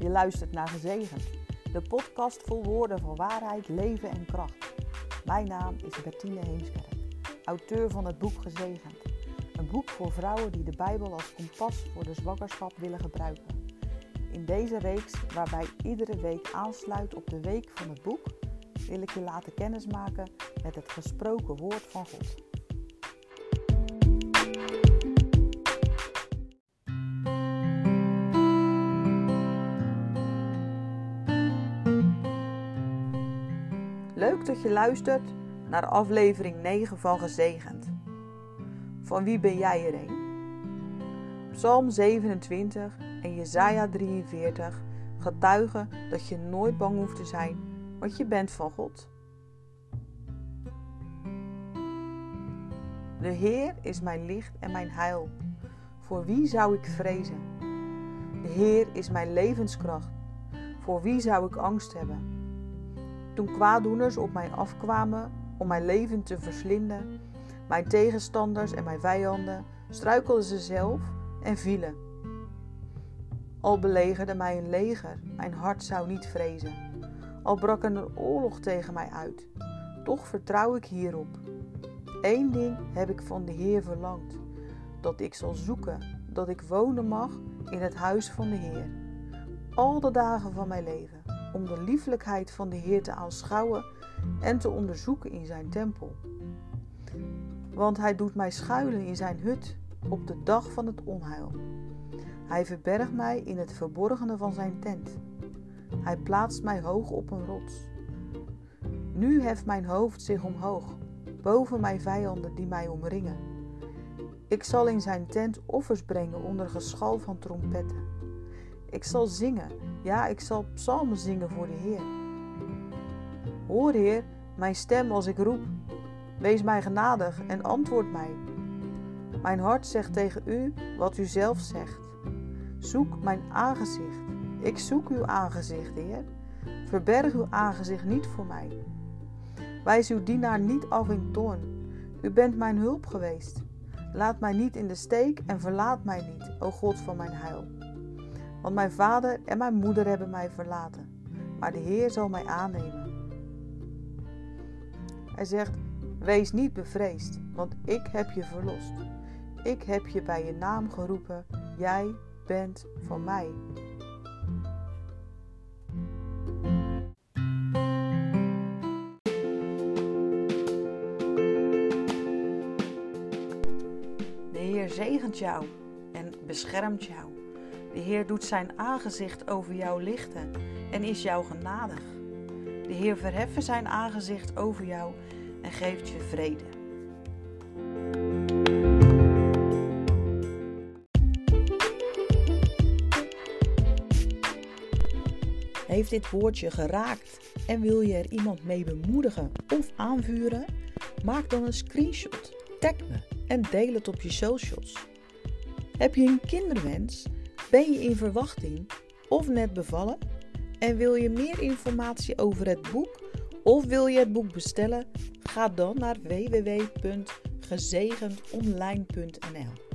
Je luistert naar Gezegend, de podcast vol woorden van waarheid, leven en kracht. Mijn naam is Bertine Heemskerk, auteur van het boek Gezegend. Een boek voor vrouwen die de Bijbel als kompas voor de zwakkerschap willen gebruiken. In deze reeks, waarbij iedere week aansluit op de week van het boek, wil ik je laten kennismaken met het gesproken woord van God. Leuk dat je luistert naar aflevering 9 van Gezegend. Van wie ben jij er een? Psalm 27 en Jesaja 43 getuigen dat je nooit bang hoeft te zijn, want je bent van God. De Heer is mijn licht en mijn heil. Voor wie zou ik vrezen? De Heer is mijn levenskracht. Voor wie zou ik angst hebben? Toen kwaaddoeners op mij afkwamen om mijn leven te verslinden, mijn tegenstanders en mijn vijanden, struikelden ze zelf en vielen. Al belegerde mij een leger, mijn hart zou niet vrezen. Al brak er een oorlog tegen mij uit, toch vertrouw ik hierop. Eén ding heb ik van de Heer verlangd, dat ik zal zoeken, dat ik wonen mag in het huis van de Heer. Al de dagen van mijn leven om de lieflijkheid van de Heer te aanschouwen en te onderzoeken in zijn tempel. Want hij doet mij schuilen in zijn hut op de dag van het onheil. Hij verbergt mij in het verborgene van zijn tent. Hij plaatst mij hoog op een rots. Nu heft mijn hoofd zich omhoog, boven mijn vijanden die mij omringen. Ik zal in zijn tent offers brengen onder geschal van trompetten. Ik zal zingen ja, ik zal psalmen zingen voor de Heer. Hoor, Heer, mijn stem als ik roep. Wees mij genadig en antwoord mij. Mijn hart zegt tegen u wat u zelf zegt. Zoek mijn aangezicht. Ik zoek uw aangezicht, Heer. Verberg uw aangezicht niet voor mij. Wijs uw dienaar niet af in toorn. U bent mijn hulp geweest. Laat mij niet in de steek en verlaat mij niet, o God van mijn heil. Want mijn vader en mijn moeder hebben mij verlaten, maar de Heer zal mij aannemen. Hij zegt: Wees niet bevreesd, want ik heb je verlost. Ik heb je bij je naam geroepen, jij bent van mij. De Heer zegent jou en beschermt jou. De Heer doet zijn aangezicht over jou lichten en is jou genadig. De Heer verheffen zijn aangezicht over jou en geeft je vrede. Heeft dit woordje geraakt en wil je er iemand mee bemoedigen of aanvuren? Maak dan een screenshot, tag me en deel het op je socials. Heb je een kinderwens? Ben je in verwachting of net bevallen? En wil je meer informatie over het boek of wil je het boek bestellen? Ga dan naar www.gezegendonline.nl.